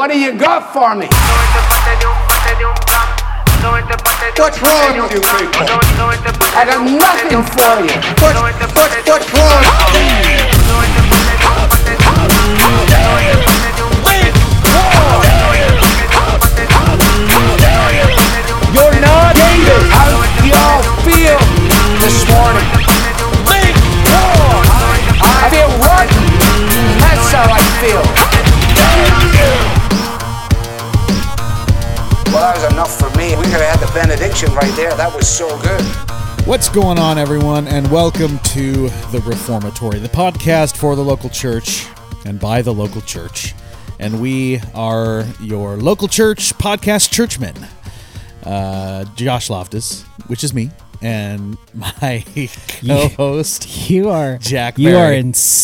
What do you got for me? What's wrong with you people? I got nothing for you. What, what, what's wrong? Right there. That was so good. What's going on, everyone, and welcome to the Reformatory, the podcast for the local church and by the local church. And we are your local church podcast churchmen. Uh, Josh Loftus, which is me, and my co-host. You are Jack You are Barry. insanely,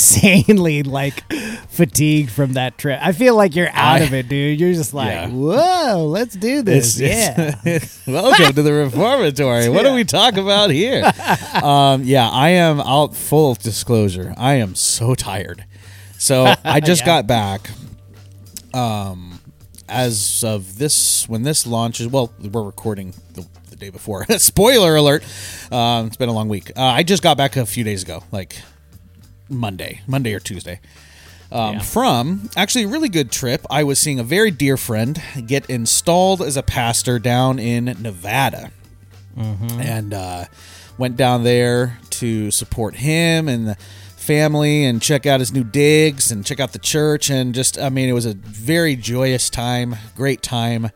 insanely like fatigued from that trip. I feel like you're out I- of it, dude. You're just like, Yeah. whoa, let's do this. It's- yeah. it's- welcome to the Reformatory. What do we talk about here? Um, yeah, I am out. Full disclosure, I am so tired. So I just Yeah. got back. Um, as of this, when this launches, well, we're recording the, the day before. Spoiler alert! Um, it's been a long week. Uh, I just got back a few days ago, like Monday, Monday or Tuesday. Um, Yeah. From actually a really good trip. I was seeing a very dear friend get installed as a pastor down in Nevada, and uh, went down there to support him and the family and check out his new digs and check out the church and just I mean it was a very joyous time, great time.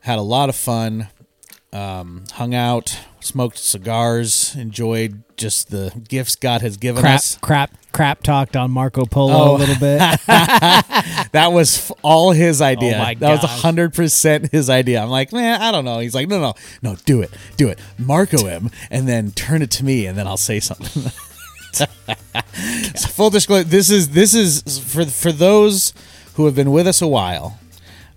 Had a lot of fun. Um, hung out, smoked cigars, enjoyed just the gifts God has given crap, us. crap, crap talked on Marco Polo Oh. a little bit. That was f- all his idea. Oh my that was hundred percent his idea. I'm like, man, I don't know. He's like, no, no, no, do it, do it. Marco him, and then turn it to me, and then I'll say something. So full disclosure: this is this is for for those who have been with us a while.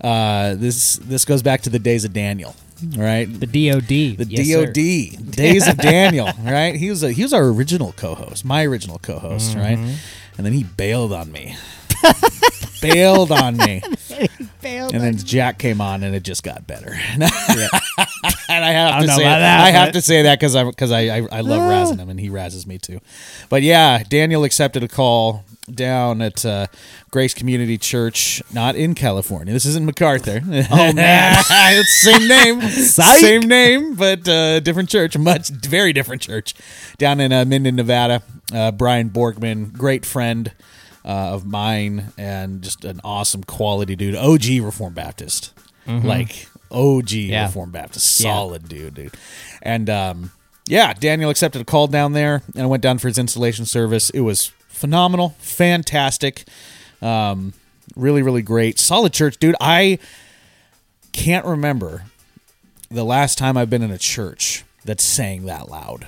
Uh, this this goes back to the days of Daniel, right? the DOD. the Yes, sir. DOD Days of Daniel, right? He was a, he was our original co-host, my original co-host, right? Mm-hmm. And then he bailed on me, bailed on me, Failed and then Jack came on, and it just got better. and I have I to say about it. that, I have to say that because I because I, I I love razzing him, and he razzes me too. But yeah, Daniel accepted a call down at uh, Grace Community Church, not in California. This isn't MacArthur. Oh, man. it's the same name, Psych. same name, but uh, different church. Much very different church down in uh, Minden, Nevada. Uh, Brian Borgman, great friend uh, of mine, and just an awesome quality dude. OG Reformed Baptist, like OG Yeah. Reformed Baptist, Yeah. solid dude, dude. And um, yeah, Daniel accepted a call down there, and I went down for his installation service. It was phenomenal, fantastic, um, really, really great, solid church, dude. I can't remember the last time I've been in a church that sang that loud.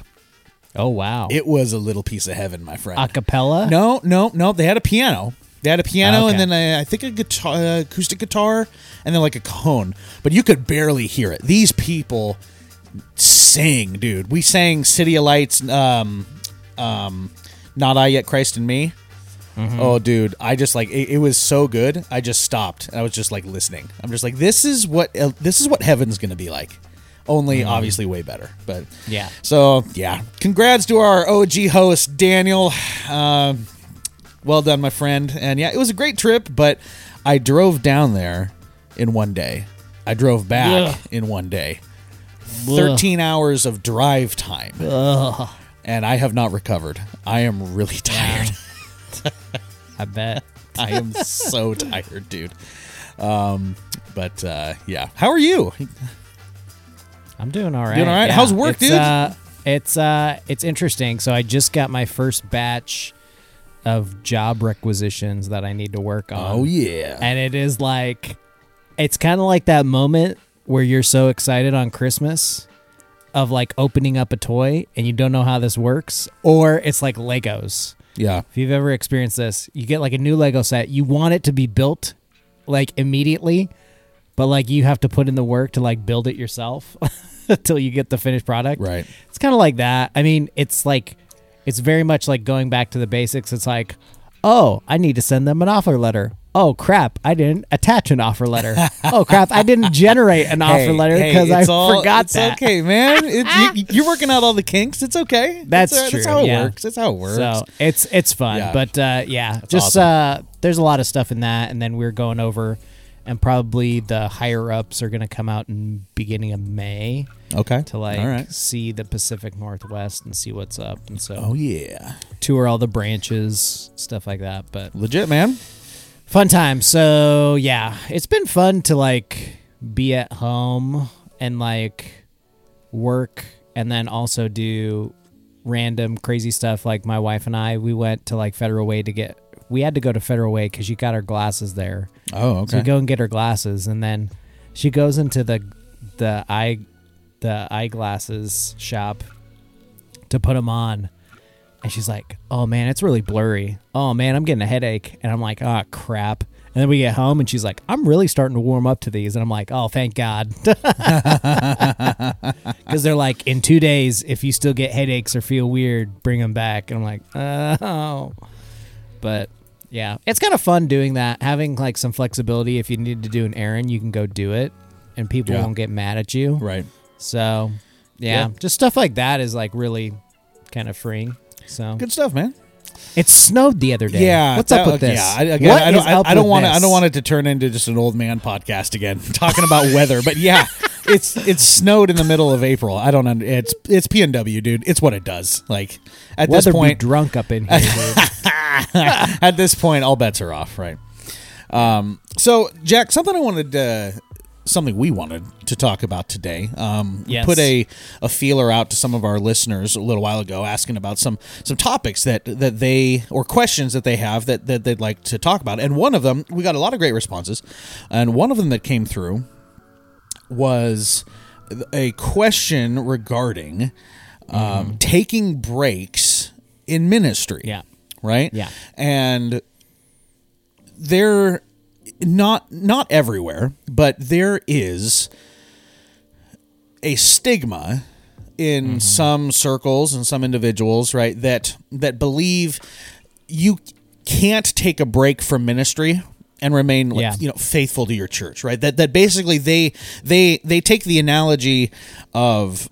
Oh wow. It was a little piece of heaven, my friend. Acapella. No, no, no. They had a piano. They had a piano, Okay. and then I think a guitar, uh, acoustic guitar, and then like a cajon. But you could barely hear it. These people sing, dude. We sang "City of Lights," um, um, "Not I Yet, Christ in Me." Oh, dude, I just like it, it was so good. I just stopped and I was just like listening. I'm just like, this is what uh, this is what heaven's gonna be like. Only obviously way better, but Yeah. So yeah, congrats to our OG host Daniel. Um, well done, my friend. And yeah, it was a great trip, but I drove down there in one day. I drove back Ugh. in one day. 13 hours of drive time. And I have not recovered. I am really tired. I bet. I am so tired, dude. Um, but uh, yeah. How are you? I'm doing all right. Doing all right? yeah. How's work, it's, dude? Uh, it's uh, it's interesting. So I just got my first batch of job requisitions that I need to work on. Oh yeah. and it is like, it's kind of like that moment where you're so excited on Christmas, of like opening up a toy and you don't know how this works, or it's like Legos. Yeah. If you've ever experienced this, you get like a new Lego set, you want it to be built like immediately, but like you have to put in the work to like build it yourself until you get the finished product. Right. It's kind of like that. I mean, it's like it's very much like going back to the basics. It's like, "Oh, I need to send them an offer letter." Oh crap, I didn't attach an offer letter. oh crap, I didn't generate an offer letter Hey, because I all- forgot it's that. okay, man. It, you, you're working out all the kinks. It's okay. That's That's, true, That's how it yeah. works. That's how it works. So it's it's fun, Yeah. but uh, yeah, just awesome. uh, there's a lot of stuff in that, and then we're going over, and probably the higher ups are going to come out in beginning of May okay. to like right. see the Pacific Northwest and see what's up, and so Oh yeah. tour all the branches, stuff like that. But Legit, man. fun time. So yeah, it's been fun to like be at home and like work and then also do random crazy stuff like my wife and I we went to like Federal Way to get we had to go to Federal Way cuz you got our glasses there. Oh, okay. So we go and get her glasses and then she goes into the the eye the eyeglasses shop to put them on. And she's like, "Oh man, it's really blurry. Oh man, I'm getting a headache." And I'm like, "Oh crap." And then we get home and she's like, "I'm really starting to warm up to these." And I'm like, "Oh, thank God." Cuz they're like, "In 2 days if you still get headaches or feel weird, bring them back." And I'm like, "Oh." But yeah, it's kind of fun doing that, having like some flexibility. If you need to do an errand, you can go do it, and people Yeah. won't get mad at you. Right. So, yeah, Yeah. just stuff like that is like really kind of freeing. So Good stuff, man. it snowed the other day. Yeah. what's that- up with this? Yeah. I, again, What I don't. up I, I don't with want to. I this? don't want it to turn into just an old man podcast again, talking about weather. But yeah, it's it's snowed in the middle of April. I don't. know. it's it's PNW, dude. It's what it does. Like at Weather this point, drunk up in here. at this point, all bets are off, right? Um, so, Jack, something I wanted, uh, something we wanted to talk about today. Um, we Yes. put a, a feeler out to some of our listeners a little while ago, asking about some some topics that that they or questions that they have that that they'd like to talk about. And one of them, we got a lot of great responses, and one of them that came through was a question regarding um, taking breaks in ministry yeah, right? Yeah. And they're not not everywhere, but there is a stigma in some circles and some individuals, right, that that believe you can't take a break from ministry and remain like, Yeah. you know faithful to your church, right? That that basically they they they take the analogy of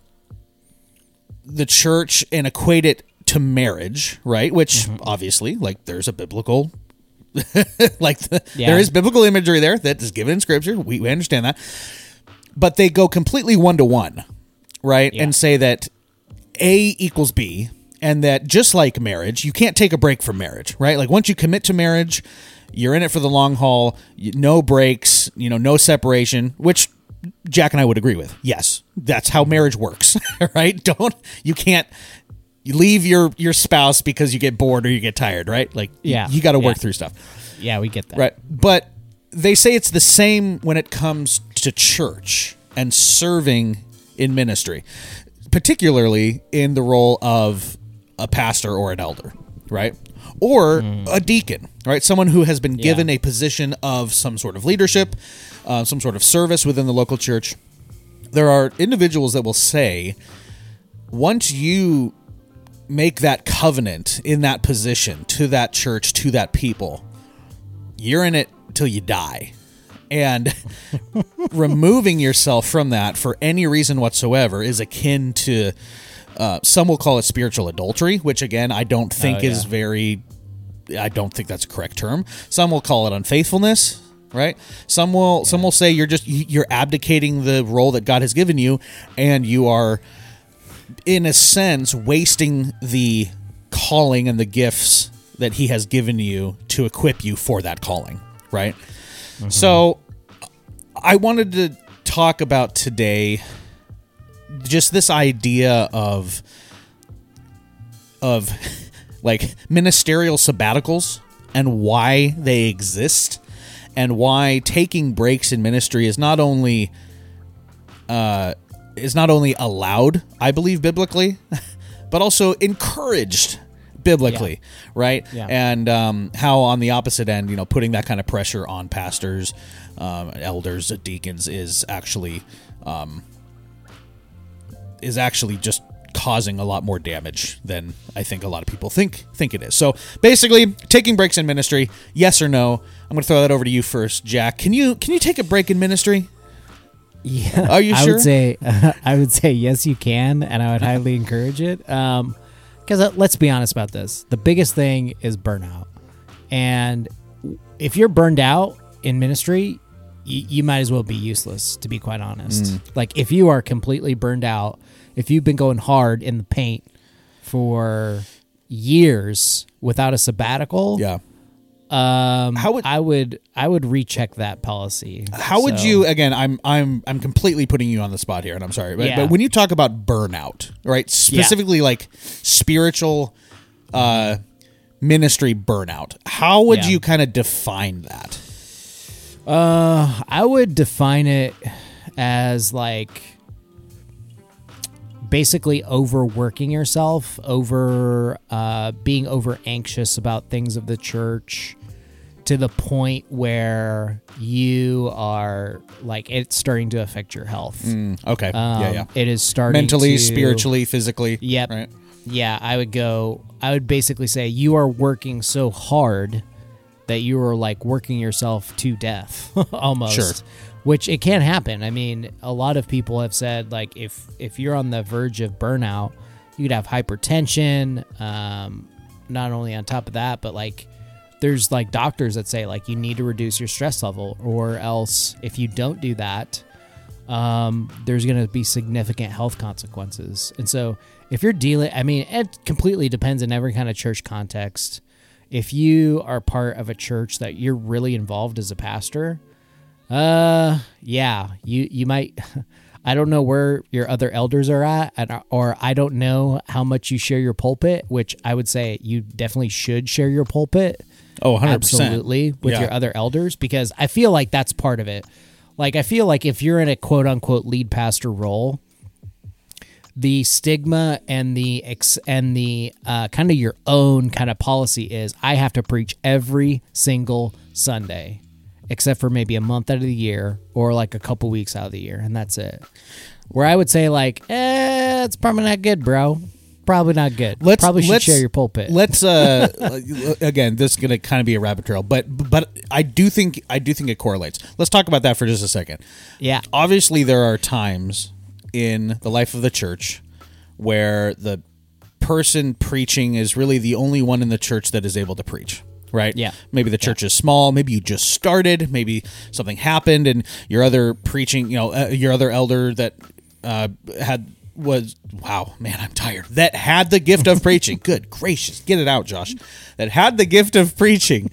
the church and equate it to marriage, right? Which Mm-hmm. obviously, like, there's a biblical, like, the, Yeah. there is biblical imagery there that is given in scripture. We, we understand that. But they go completely one to one, right? Yeah. And say that A equals B, and that just like marriage, you can't take a break from marriage, right? Like, once you commit to marriage, you're in it for the long haul, no breaks, you know, no separation, which Jack and I would agree with. Yes, that's how marriage works, right? Don't you can't you leave your your spouse because you get bored or you get tired, right? Like Yeah, you, got to work yeah. through stuff. yeah, we get that. Right. But they say it's the same when it comes to church and serving in ministry, particularly in the role of a pastor or an elder, right? Or a deacon, right? Someone who has been given a position of some sort of leadership, uh, some sort of service within the local church. There are individuals that will say, once you make that covenant in that position to that church, to that people, you're in it till you die. And removing yourself from that for any reason whatsoever is akin to uh, some will call it spiritual adultery, which again I don't think Oh, is very. I don't think that's a correct term. Some will call it unfaithfulness. right? Some will some will say you're just you- you're abdicating the role that God has given you, and you are, in a sense, wasting the calling and the gifts that He has given you to equip you for that calling, right? So, I wanted to talk about today just this idea of of like ministerial sabbaticals and why they exist and why taking breaks in ministry is not only uh is not only allowed i believe biblically but also encouraged biblically right Yeah. and um, how on the opposite end you know putting that kind of pressure on pastors um, elders deacons is actually um, is actually just causing a lot more damage than I think a lot of people think think it is. So basically, taking breaks in ministry, yes or no? I'm going to throw that over to you first, Jack. Can you can you take a break in ministry? Yeah. Are you Sure? I would say I would say yes, you can, and I would highly encourage it. Um, because uh, let's be honest about this. The biggest thing is burnout, and if you're burned out in ministry, you, you might as well be useless. To be quite honest, Mm. like if you are completely burned out, if you've been going hard in the paint for years without a sabbatical, Yeah. um, How would- I would I would recheck that policy. How would you again? I'm I'm I'm completely putting you on the spot here, and I'm sorry, but, Yeah. but when you talk about burnout, right? Specifically, like spiritual uh, ministry burnout. How would Yeah. you kind of define that? Uh, I would define it as like basically overworking yourself, over uh, being over anxious about things of the church to the point where you are like it's starting to affect your health. Okay, Um, yeah, yeah. It is starting Mentally, to- spiritually, physically. Yep. Right. Yeah, I would go. I would basically say you are working so hard that you are like working yourself to death, almost. Sure. Which it can happen. I mean, a lot of people have said like if if you're on the verge of burnout, you could have hypertension. Um, not only on top of that, but like there's like doctors that say like you need to reduce your stress level, or else if you don't do that, um, there's going to be significant health consequences. And so, if you're dealing, I mean, it completely depends in every kind of church context. If you are part of a church that you're really involved as a pastor, uh, yeah, you you might. I don't know where your other elders are at, and, or I don't know how much you share your pulpit. Which I would say you definitely should share your pulpit Oh, 100%. absolutely with Yeah. your other elders because I feel like that's part of it. Like I feel like if you're in a quote unquote lead pastor role, the stigma and the ex- and the uh, kind of your own kind of policy is I have to preach every single Sunday, except for maybe a month out of the year or like a couple weeks out of the year, and that's it. Where I would say like, eh, it's probably not good, bro. Probably not good. Let's probably should let's, share your pulpit. Let's uh again, this is gonna kind of be a rabbit trail, but but I do think I do think it correlates. Let's talk about that for just a second. yeah, Obviously, there are times in the life of the church where the person preaching is really the only one in the church that is able to preach. Right? Yeah. Maybe the church is small. Maybe you just started. Maybe something happened, and your other preaching, you know, uh, your other elder that uh, had was wow, man, I'm tired. That had the gift of preaching. Good gracious, get it out, Josh. That had the gift of preaching,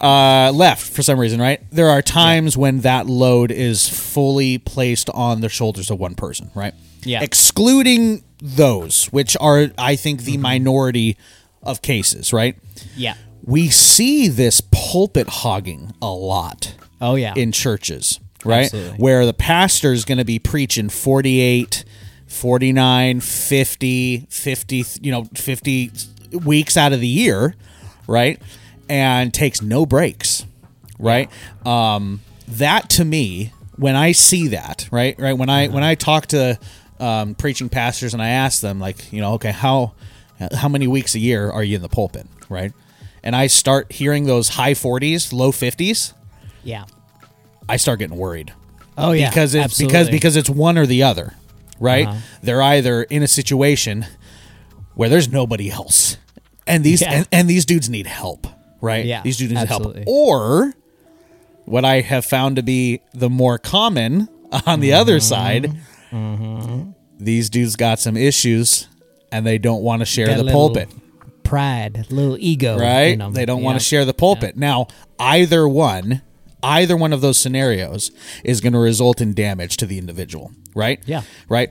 uh, left for some reason. Right? There are times when that load is fully placed on the shoulders of one person. Right? Yeah. Excluding those, which are, I think, the minority of cases. Right? yeah. We see this pulpit hogging a lot Oh yeah. in churches, right? Absolutely. Where the pastor is going to be preaching 48, 49, 50, 50, you know, 50 weeks out of the year, right? And takes no breaks, right? Um, that to me, when I see that, right, right, when I when I talk to um, preaching pastors and I ask them, like, you know, okay, how how many weeks a year are you in the pulpit, right? And I start hearing those high 40s, low 50s, yeah. I start getting worried Oh yeah. because it's absolutely. because because it's one or the other, right? Uh-huh. They're either in a situation where there's nobody else, and these Yeah. and, and these dudes need help, right? Yeah, these dudes need absolutely. help, or what I have found to be the more common on the other side, these dudes got some issues and they don't want to share the little pulpit, Pride, little ego. right? in 'em. They don't want Yeah. to share the pulpit. Now, either one, either one of those scenarios is going to result in damage to the individual, right? Yeah. Right?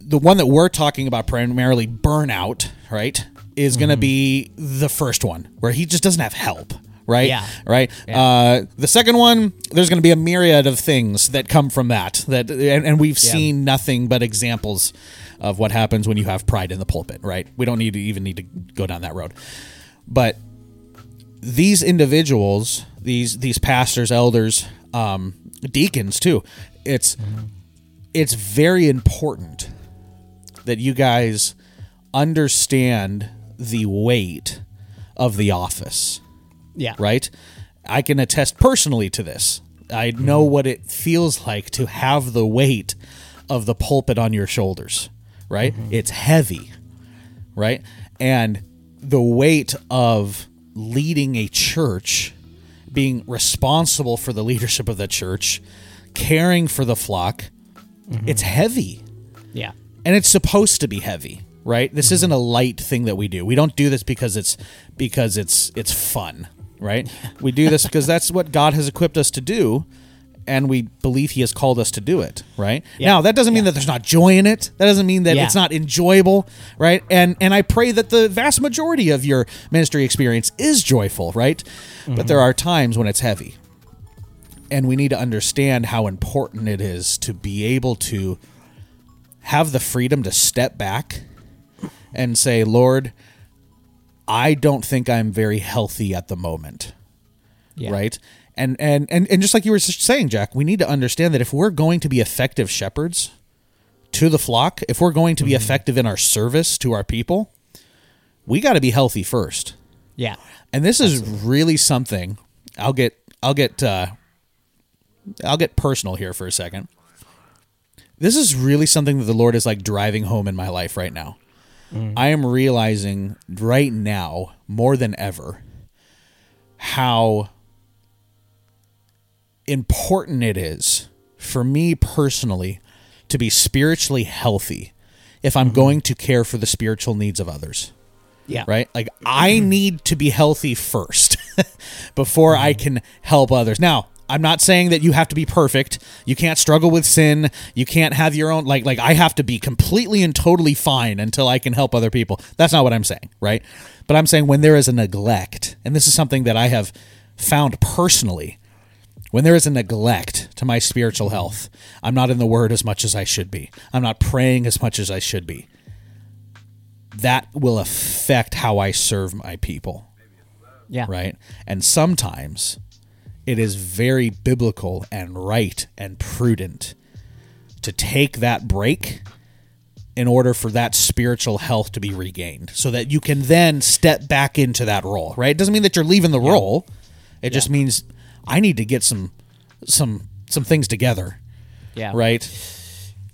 The one that we're talking about primarily burnout, right? Is Mm-hmm. going to be the first one where he just doesn't have help, right? Yeah. Right. Uh, the second one, there's going to be a myriad of things that come from that. That and, and we've Yeah. seen nothing but examples of what happens when you have pride in the pulpit, right? We don't need to even need to go down that road. But these individuals, these these pastors, elders, um, deacons too, it's it's very important that you guys understand the weight of the office Yeah. right? I can attest personally to this. I know what it feels like to have the weight of the pulpit on your shoulders, right? Mm-hmm. It's heavy, right? And the weight of leading a church, being responsible for the leadership of the church, caring for the flock, mm-hmm. it's heavy. Yeah. and it's supposed to be heavy right? This mm-hmm. isn't a light thing that we do. We don't do this because it's because it's it's fun right? We do this because that's what god has equipped us to do and we believe he has called us to do it right? Now that doesn't mean that there's not joy in it. That doesn't mean that Yeah. it's not enjoyable right? And and i pray that the vast majority of your ministry experience is joyful right? But mm-hmm. there are times when it's heavy. And we need to understand how important it is to be able to have the freedom to step back and say, Lord, I don't think I'm very healthy at the moment. Yeah. Right? And, and and and just like you were saying, Jack, we need to understand that if we're going to be effective shepherds to the flock, if we're going to be effective in our service to our people, we got to be healthy first. Yeah. And this is really something. I'll get I'll get uh, I'll get personal here for a second. This is really something that the Lord is like driving home in my life right now. I am realizing right now more than ever how important it is for me personally to be spiritually healthy if I'm mm-hmm. going to care for the spiritual needs of others Yeah. right? Like I mm-hmm. need to be healthy first before I mm-hmm. can help others. Now, I'm not saying that you have to be perfect. You can't struggle with sin. You can't have your own like like I have to be completely and totally fine until I can help other people. That's not what I'm saying, right? But I'm saying when there is a neglect, and this is something that I have found personally, when there is a neglect to my spiritual health, I'm not in the word as much as I should be. I'm not praying as much as I should be that will affect how I serve my people, Yeah. right? And sometimes it is very biblical and right and prudent to take that break in order for that spiritual health to be regained so that you can then step back into that role, right? It doesn't mean that you're leaving the role. It just means I need to get some some some things together, Yeah. right?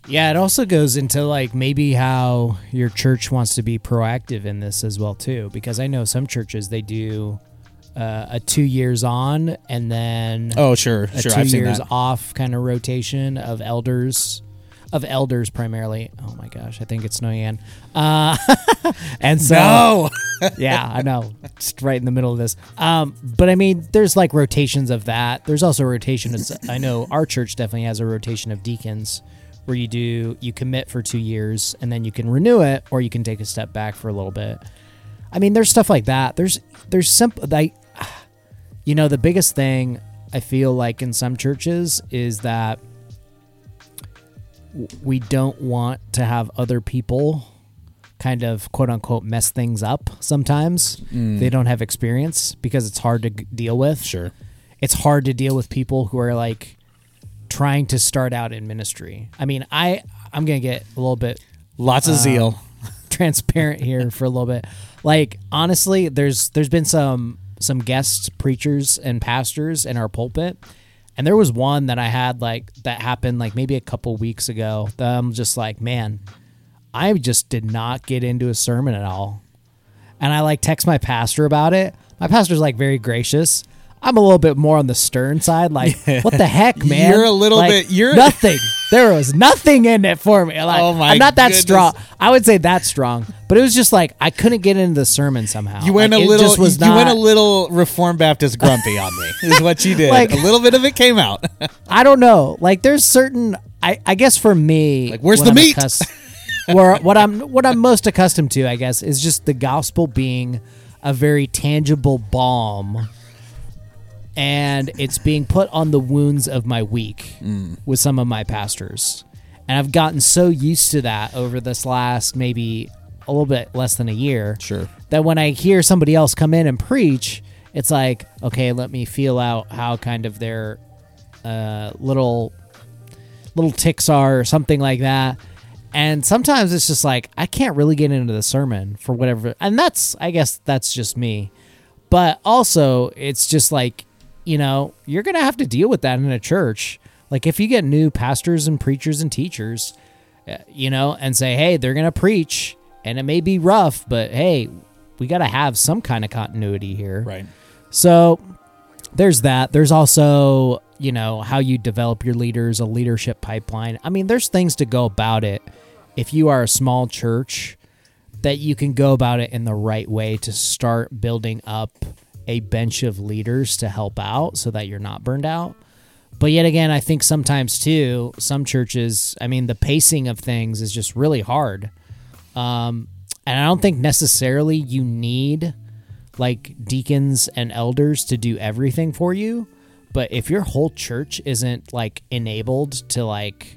Yeah, it also goes into like maybe how your church wants to be proactive in this as well too, because I know some churches they do uh, a two years on and then Oh, sure, a sure. 2 I've seen years that. off kind of rotation of elders, of elders primarily. Oh my gosh, I think it's Noyan. Uh, and so No. yeah, I know. Just right in the middle of this. Um, but I mean, there's like rotations of that. There's also rotations. I know our church definitely has a rotation of deacons where you do you commit for two years and then you can renew it or you can take a step back for a little bit. I mean, there's stuff like that. There's there's simple like you know the biggest thing I feel like in some churches is that we don't want to have other people kind of quote unquote mess things up sometimes. Mm. They don't have experience because it's hard to deal with. Sure. It's hard to deal with people who are like trying to start out in ministry. I mean, I I'm going to get a little bit Lots of uh, zeal. transparent here for a little bit. Like honestly, there's there's been some some guest preachers and pastors in our pulpit, and there was one that I had like that happened like maybe a couple weeks ago. That I'm just like, man, I just did not get into a sermon at all, and I like text my pastor about it. My pastor's like very gracious. I'm a little bit more on the stern side. Like, what the heck, man? You're a little Like, bit- you're- nothing. There was nothing in it for me. Like, Oh my I'm not that goodness. strong. I would say that strong, but it was just like I couldn't get into the sermon somehow. You went Like, a little. Just was you not, went a little Reformed Baptist grumpy on me. Is what you did. Like- a little bit of it came out. I don't know. Like there's certain I, I guess for me Like, where's the I'm meat? accus- where what I'm what I'm most accustomed to, I guess, is just the gospel being a very tangible balm and it's being put on the wounds of my week Mm. with some of my pastors. And I've gotten so used to that over this last maybe a little bit less than a year. Sure. That when I hear somebody else come in and preach, it's like, okay, let me feel out how kind of their uh, little little ticks are or something like that. And sometimes it's just like I can't really get into the sermon for whatever and that's I guess that's just me. But also it's just like, you know, you're going to have to deal with that in a church. Like if you get new pastors and preachers and teachers, uh, you know, and say, "Hey, they're going to preach and it may be rough, but hey, we got to have some kind of continuity here." right. So there's that. There's also, you know, how you develop your leaders, a leadership pipeline. I mean, there's things to go about it. If you are a small church, that you can go about it in the right way to start building up a bench of leaders to help out so that you're not burned out. But yet again, I think sometimes too, some churches, I mean, the pacing of things is just really hard. Um, and I don't think necessarily you need like deacons and elders to do everything for you. But if your whole church isn't like enabled to like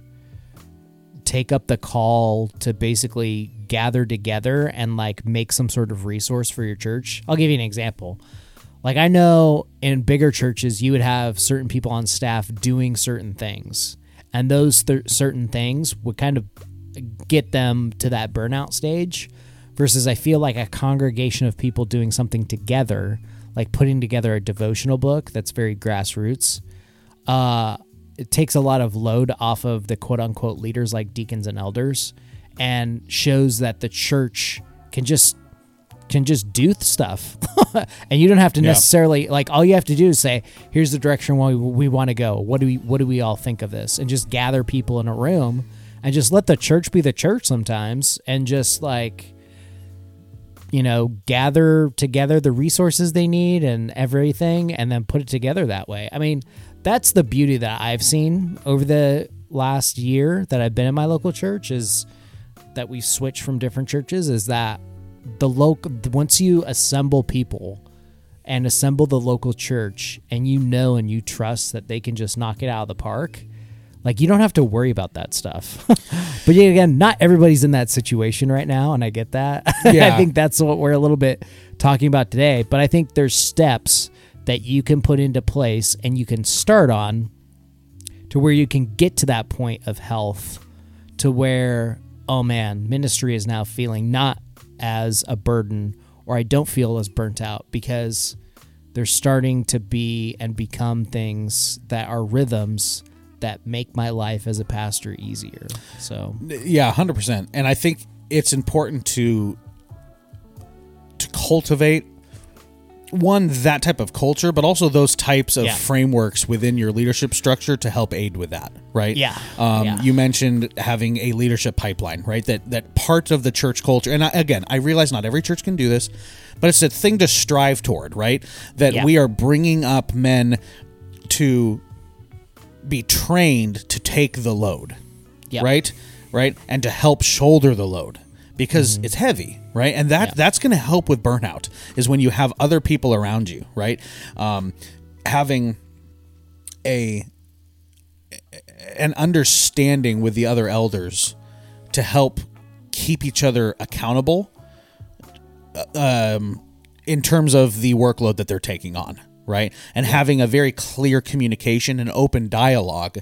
take up the call to basically gather together and like make some sort of resource for your church, I'll give you an example. Like I know in bigger churches, you would have certain people on staff doing certain things, and those th- certain things would kind of get them to that burnout stage. Versus, I feel like a congregation of people doing something together, like putting together a devotional book that's very grassroots. Uh, it takes a lot of load off of the quote unquote leaders like deacons and elders, and shows that the church can just can just do stuff. And you don't have to Yeah. necessarily like all you have to do is say here's the direction we, we want to go. What do we what do we all think of this? And just gather people in a room and just let the church be the church sometimes and just like you know gather together the resources they need and everything and then put it together that way. I mean that's the beauty that i've seen over the last year that i've been in my local church is that we switch from different churches is that the local once you assemble people and assemble the local church and you know and you trust that they can just knock it out of the park like you don't have to worry about that stuff but again not everybody's in that situation right now and i get that Yeah. i think that's what we're a little bit talking about today but i think there's steps that you can put into place and you can start on to where you can get to that point of health to where oh man ministry is now feeling not as a burden or i don't feel as burnt out because they're starting to be and become things that are rhythms that make my life as a pastor easier so Yeah, hundred percent. And I think it's important to to cultivate one that type of culture, but also those types of Yeah. frameworks within your leadership structure to help aid with that. Right? Yeah. Um, Yeah. You mentioned having a leadership pipeline, right? That that part of the church culture. And I, again, I realize not every church can do this, but it's a thing to strive toward, right? That Yeah. we are bringing up men to be trained to take the load right right and to help shoulder the load because Mm-hmm. it's heavy right and that that's going to help with burnout is when you have other people around you right um, having a an understanding with the other elders to help keep each other accountable uh, um, in terms of the workload that they're taking on, right? And having a very clear communication and open dialogue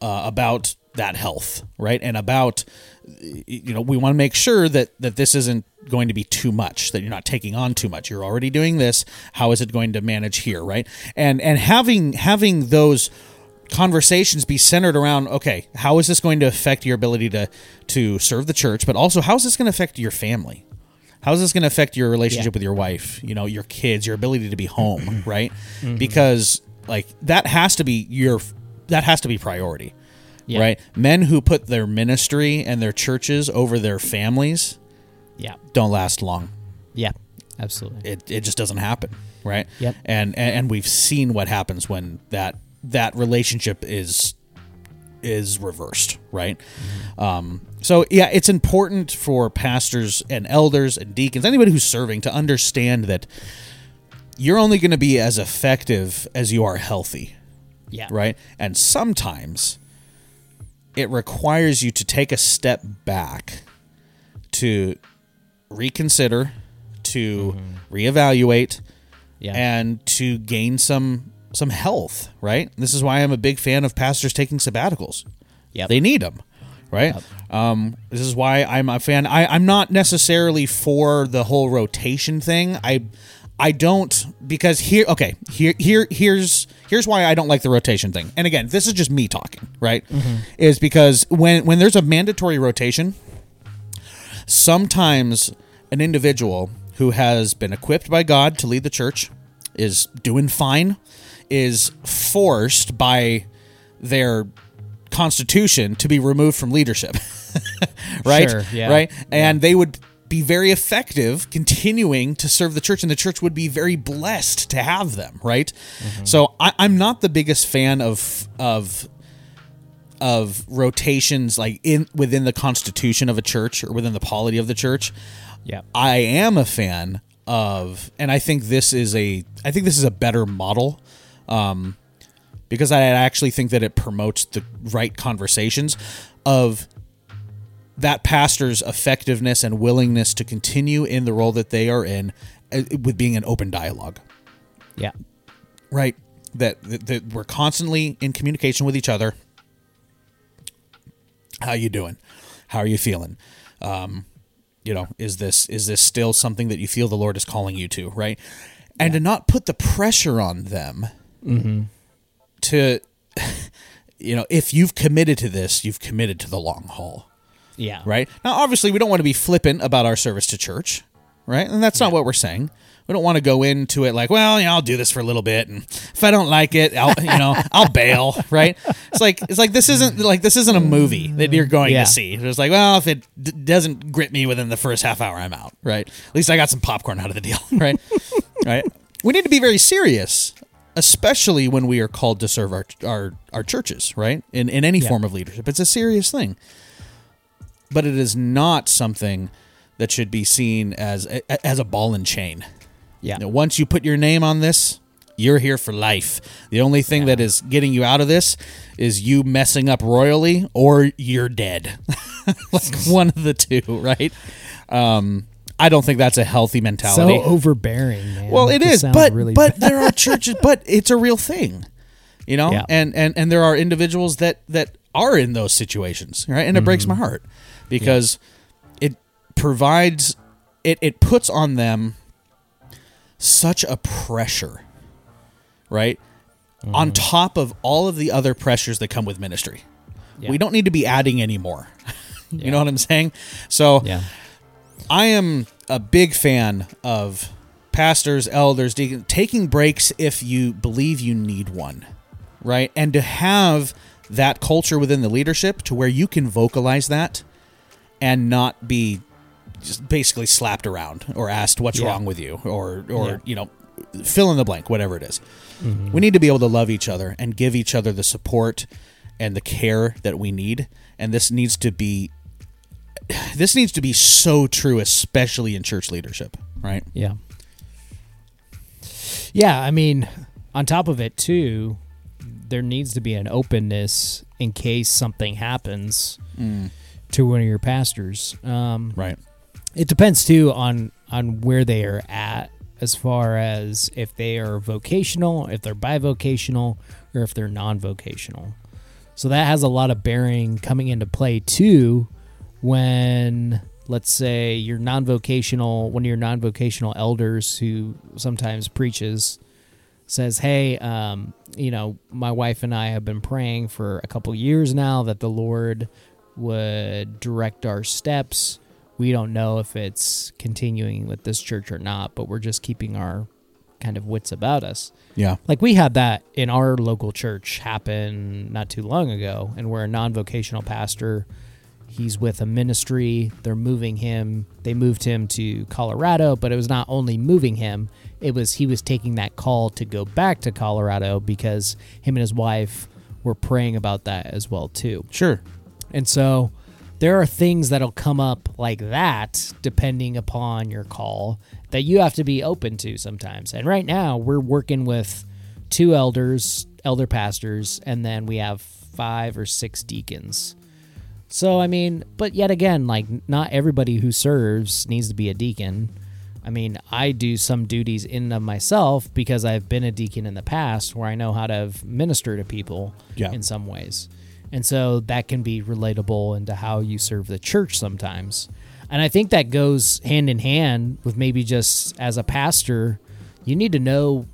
uh, about that health, right? And about you know we want to make sure that that this isn't going to be too much that you're not taking on too much you're already doing this how is it going to manage here right and and having having those conversations be centered around okay how is this going to affect your ability to to serve the church but also how is this going to affect your family How's this going to affect your relationship Yeah. with your wife? You know, your kids, your ability to be home, right? Mm-hmm. Because like that has to be your that has to be priority, Yeah. right? Men who put their ministry and their churches over their families Yeah. don't last long. Yeah. Absolutely. It it just doesn't happen, right? Yep. And and, and we've seen what happens when that that relationship is is reversed, right? Um, so yeah, it's important for pastors and elders and deacons, anybody who's serving, to understand that you're only going to be as effective as you are healthy, yeah. right? And sometimes it requires you to take a step back to reconsider, to reevaluate, Yeah. and to gain some some health, right? This is why I'm a big fan of pastors taking sabbaticals. Yep. They need them, right? Um, this is why I'm a fan. I, I'm not necessarily for the whole rotation thing. I I don't because here okay here here here's here's why I don't like the rotation thing. And again, this is just me talking, right? Mm-hmm. Is because when when there's a mandatory rotation, sometimes an individual who has been equipped by God to lead the church is doing fine, is forced by their constitution to be removed from leadership. right? Sure, yeah. Right? And they would be very effective continuing to serve the church, and the church would be very blessed to have them, right? So I, I'm not the biggest fan of of of rotations like in within the constitution of a church or within the polity of the church. Yeah. I am a fan of, and I think this is a, I think this is a better model, um, because I actually think that it promotes the right conversations of that pastor's effectiveness and willingness to continue in the role that they are in, uh, with being an open dialogue. Yeah. right? That, that, that we're constantly in communication with each other. How you doing? How are you feeling? Um, you know is this is this still something that you feel the lord is calling you to right? And to not put the pressure on them to you know if you've committed to this you've committed to the long haul Yeah. right? Now, obviously, we don't want to be flippant about our service to church, right? And that's not what we're saying. We don't want to go into it like, well, you know, I'll do this for a little bit, and if I don't like it, I'll, you know, I'll bail, right? It's like it's like this isn't like this isn't a movie that you're going Yeah. to see. It's like, well, if it d- doesn't grip me within the first half hour, I'm out, right? At least I got some popcorn out of the deal, right? right? We need to be very serious, especially when we are called to serve our our, our churches, right? In in any Yeah. form of leadership, it's a serious thing but it is not something that should be seen as as a ball and chain. Yeah. You know, once you put your name on this, you're here for life. The only thing that is getting you out of this is you messing up royally or you're dead. like one of the two, right? Um, I don't think that's a healthy mentality. So overbearing, man. Well, it just is, but really but bad. there are churches, but it's a real thing, you know. Yeah. And and and there are individuals that that are in those situations, right? And it breaks Mm-hmm. my heart because it provides it it puts on them such a pressure, right? Mm-hmm. On top of all of the other pressures that come with ministry, Yeah. we don't need to be adding any more. you know what I'm saying? So yeah. I am a big fan of pastors, elders, deacons taking breaks if you believe you need one, right? And to have that culture within the leadership to where you can vocalize that and not be just basically slapped around or asked what's Yeah. wrong with you or or Yeah. you know fill in the blank whatever it is. Mm-hmm. We need to be able to love each other and give each other the support and the care that we need and this needs to be this needs to be so true especially in church leadership, right? Yeah. Yeah, I mean, on top of it too, there needs to be an openness in case something happens mm. To one of your pastors. Um, Right. it depends too on on where they are at as far as if they are vocational, if they're bivocational, or if they're non-vocational. So that has a lot of bearing coming into play too when let's say your non-vocational one of your non-vocational elders who sometimes preaches says hey um, you know my wife and i have been praying for a couple years now that the lord would direct our steps we don't know if it's continuing with this church or not, but we're just keeping our kind of wits about us. Yeah. Like we had that in our local church happen not too long ago, and we're a non-vocational pastor. He's with a ministry. They're moving him. They moved him to Colorado, but it was not only moving him. It was he was taking that call to go back to Colorado because him and his wife were praying about that as well too. Sure. And so there are things that'll come up like that depending upon your call that you have to be open to sometimes. And right now we're working with two elders, elder pastors, and then we have five or six deacons. So I mean, but yet again, like not everybody who serves needs to be a deacon. I mean, I do some duties in and of myself because I've been a deacon in the past where I know how to minister to people Yeah. in some ways. And so that can be relatable into how you serve the church sometimes. And I think that goes hand in hand with maybe just as a pastor, you need to know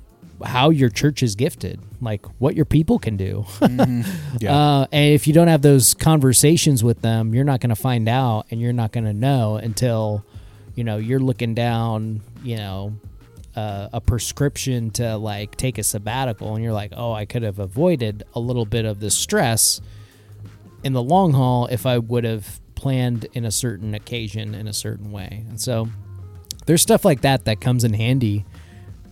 how your church is gifted, like what your people can do. Yeah. Uh, and if you don't have those conversations with them, you're not going to find out and you're not going to know until, you know, you're looking down, you know, uh, a prescription to like take a sabbatical and you're like, oh, I could have avoided a little bit of this stress in the long haul if I would have planned in a certain occasion in a certain way. And so there's stuff like that that comes in handy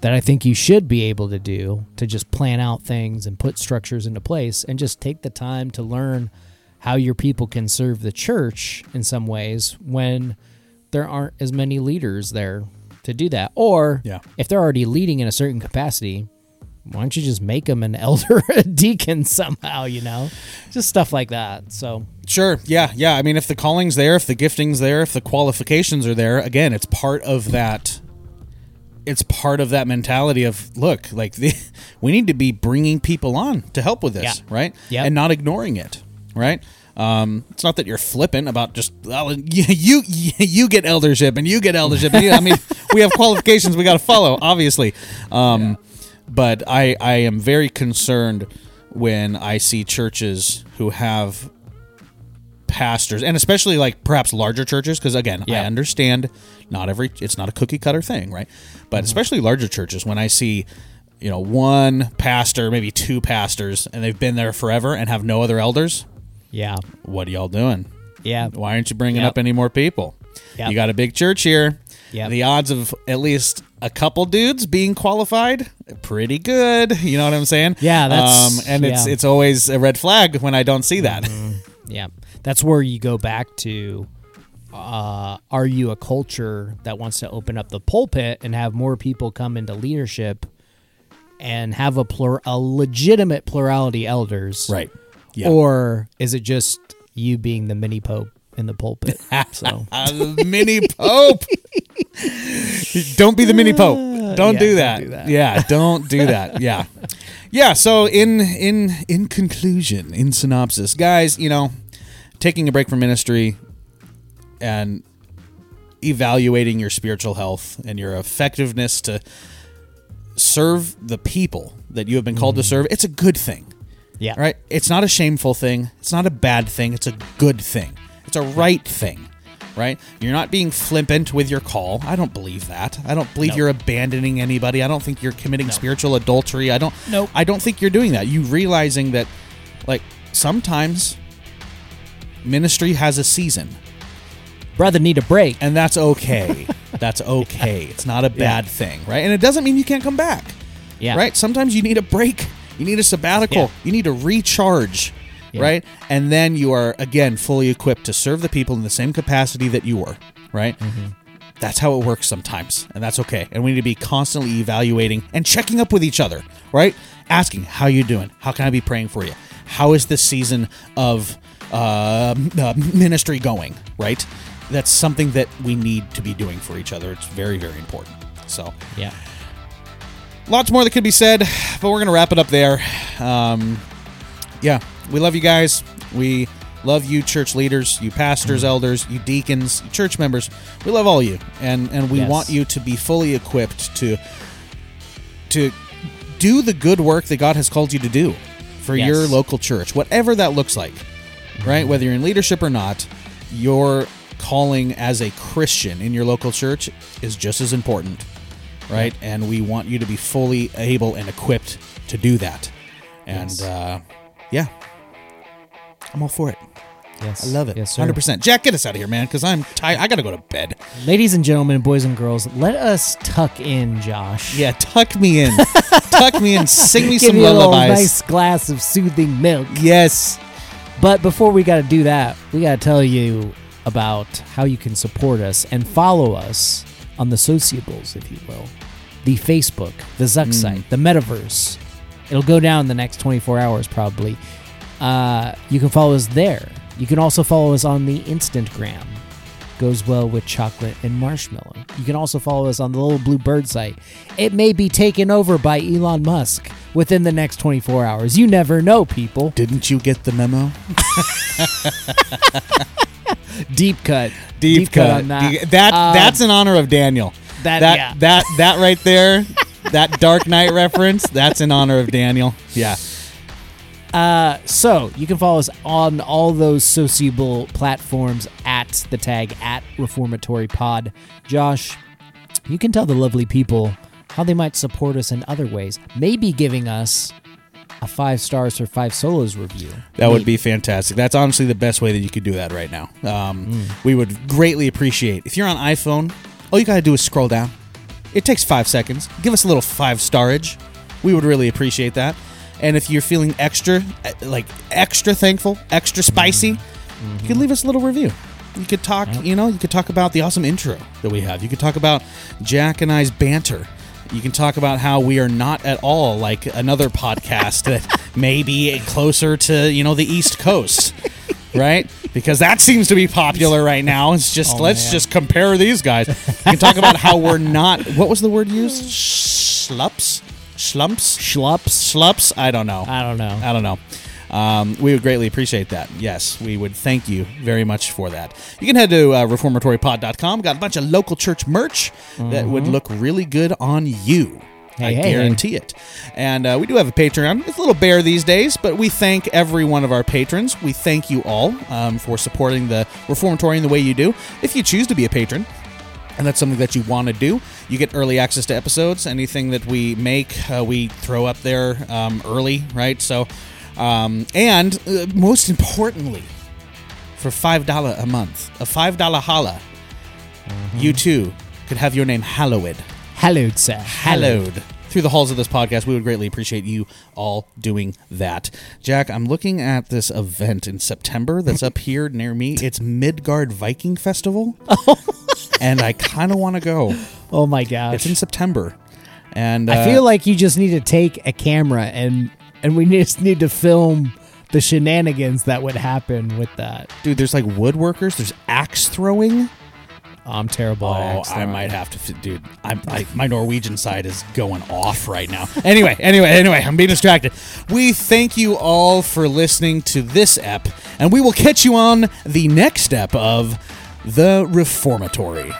that I think you should be able to do to just plan out things and put structures into place and just take the time to learn how your people can serve the church in some ways when there aren't as many leaders there to do that. Or Yeah. if they're already leading in a certain capacity, why don't you just make them an elder a deacon somehow, you know? Just stuff like that. So, Sure. Yeah. Yeah. I mean, if the calling's there, if the gifting's there, if the qualifications are there, again, it's part of that. It's part of that mentality of look, like the, we need to be bringing people on to help with this, Yeah. right? yeah And not ignoring it, right? Um, it's not that you're flippant about just well, you, you you get eldership and you get eldership. I mean, we have qualifications we got to follow, obviously. Um, But I I am very concerned when I see churches who have pastors and especially like perhaps larger churches because again Yeah. i understand not every it's not a cookie cutter thing right but mm-hmm. especially larger churches when i see you know one pastor maybe two pastors and they've been there forever and have no other elders yeah. what are y'all doing Yeah. why aren't you bringing Yep. up any more people Yep. you got a big church here Yep. the odds of at least a couple dudes being qualified pretty good you know what i'm saying Yeah, that's- um, and it's yeah. it's always a red flag when i don't see that Yeah. That's where you go back to uh, are you a culture that wants to open up the pulpit and have more people come into leadership and have a plur- a legitimate plurality elders? right yeah Or is it just you being the mini pope in the pulpit? so the mini pope. don't be the mini pope. Don't yeah, do don't do that. Yeah, don't do that. Yeah. Yeah, so in in in conclusion, in synopsis, guys, you know, taking a break from ministry and evaluating your spiritual health and your effectiveness to serve the people that you have been called to mm-hmm. serve, it's a good thing yeah. right? It's not a shameful thing. It's not a bad thing. It's a good thing. It's a right thing, right? You're not being flippant with your call. I don't believe that. I don't believe No. you're abandoning anybody. I don't think you're committing spiritual adultery. I don't. Nope. I don't think you're doing that. You realizing that, like, sometimes ministry has a season, Brother need a break. and that's okay. that's okay. It's not a bad thing, right? And it doesn't mean you can't come back. Yeah. Right? Sometimes you need a break. You need a sabbatical. Yeah. You need to recharge. Yeah. Right? And then you are again fully equipped to serve the people in the same capacity that you were. Right? Mm-hmm. That's how it works sometimes, and that's okay. And we need to be constantly evaluating and checking up with each other, right? Asking, "How you doing? How can I be praying for you? How is this season of uh, uh, ministry going?" Right? That's something that we need to be doing for each other. It's very, very important. So, Yeah. lots more that could be said, but we're gonna wrap it up there. Um, yeah, we love you guys. We love you, church leaders, you pastors, elders, you deacons, you church members. We love all you, and and we Yes. want you to be fully equipped to to do the good work that God has called you to do for Yes. your local church, whatever that looks like. Right, whether you're in leadership or not, your calling as a Christian in your local church is just as important, right? And we want you to be fully able and equipped to do that. And Yes. uh, yeah, I'm all for it. Yes. I love it. Yes, sir. 100%. Jack, get us out of here, man, because I'm tired. I got to go to bed. Ladies and gentlemen, boys and girls, let us tuck in Josh. Yeah, tuck me in. tuck me in. Sing me Give some a lullabies. nice glass of soothing milk. Yes. But before we got to do that, we got to tell you about how you can support us and follow us on the sociables, if you will. The Facebook, the Zuck Mm. site, the metaverse. It'll go down in the next 24 hours, probably. Uh, you can follow us there. You can also follow us on the Instantgram. Goes well with chocolate and marshmallow. You can also follow us on the little blue bird site. It may be taken over by Elon Musk within the next 24 hours. You never know, people. Didn't you get the memo? Deep cut. Deep, cut. on that. Deep- that Um, that's in honor of Daniel. that- that yeah. that that right there, that Dark Knight reference. That's in honor of Daniel. Yeah. Uh, so you can follow us on all those sociable platforms at the tag at Reformatory Pod. Josh, you can tell the lovely people how they might support us in other ways. Maybe giving us a five stars or five solos review. That would be fantastic. That's honestly the best way that you could do that right now. Um, Mm. We would greatly appreciate if you're on iPhone. All you gotta do is scroll down. It takes five seconds. Give us a little five starage. We would really appreciate that. And if you're feeling extra, eh, like extra thankful, extra spicy, you could leave us a little review. You could talk, you know, you could talk about the awesome intro that we have. You could talk about Jack and I's banter. You can talk about how we are not at all like another podcast that may be closer to, you know, the East Coast, right? Because that seems to be popular right now. It's just, Oh, let's man. just compare these guys. You can talk about how we're not, what was the word used? Schlups? Schlumps? Schlups. Schlups? I don't know. I don't know. I don't know. Um, we would greatly appreciate that. Yes, we would thank you very much for that. You can head to uh, reformatorypod.com. Got a bunch of local church merch that would look really good on you. Hey, I hey, hey. guarantee it. And uh, we do have a Patreon. It's a little bare these days, but we thank every one of our patrons. We thank you all um, for supporting the Reformatory in the way you do. If you choose to be a patron, and that's something that you want to do. You get early access to episodes. Anything that we make, uh, we throw up there um, early, right? So, um, and uh, most importantly, for five dollar a month, a five dollar holla, you too could have your name hallowed, Hallowed, sir. hallowed through the halls of this podcast. We would greatly appreciate you all doing that. Jack, I'm looking at this event in September that's up here near me. It's Midgard Viking Festival, and I kind of want to go. Oh my gosh. It's in September, and I uh, feel like you just need to take a camera and and we just need to film the shenanigans that would happen with that. dude, there's like woodworkers, there's axe throwing. I'm terrible Oh, I might have to, f- dude. I'm like my Norwegian side is going off right now. Anyway, anyway, anyway, I'm being distracted. We thank you all for listening to this ep, and we will catch you on the next step of the Reformatory.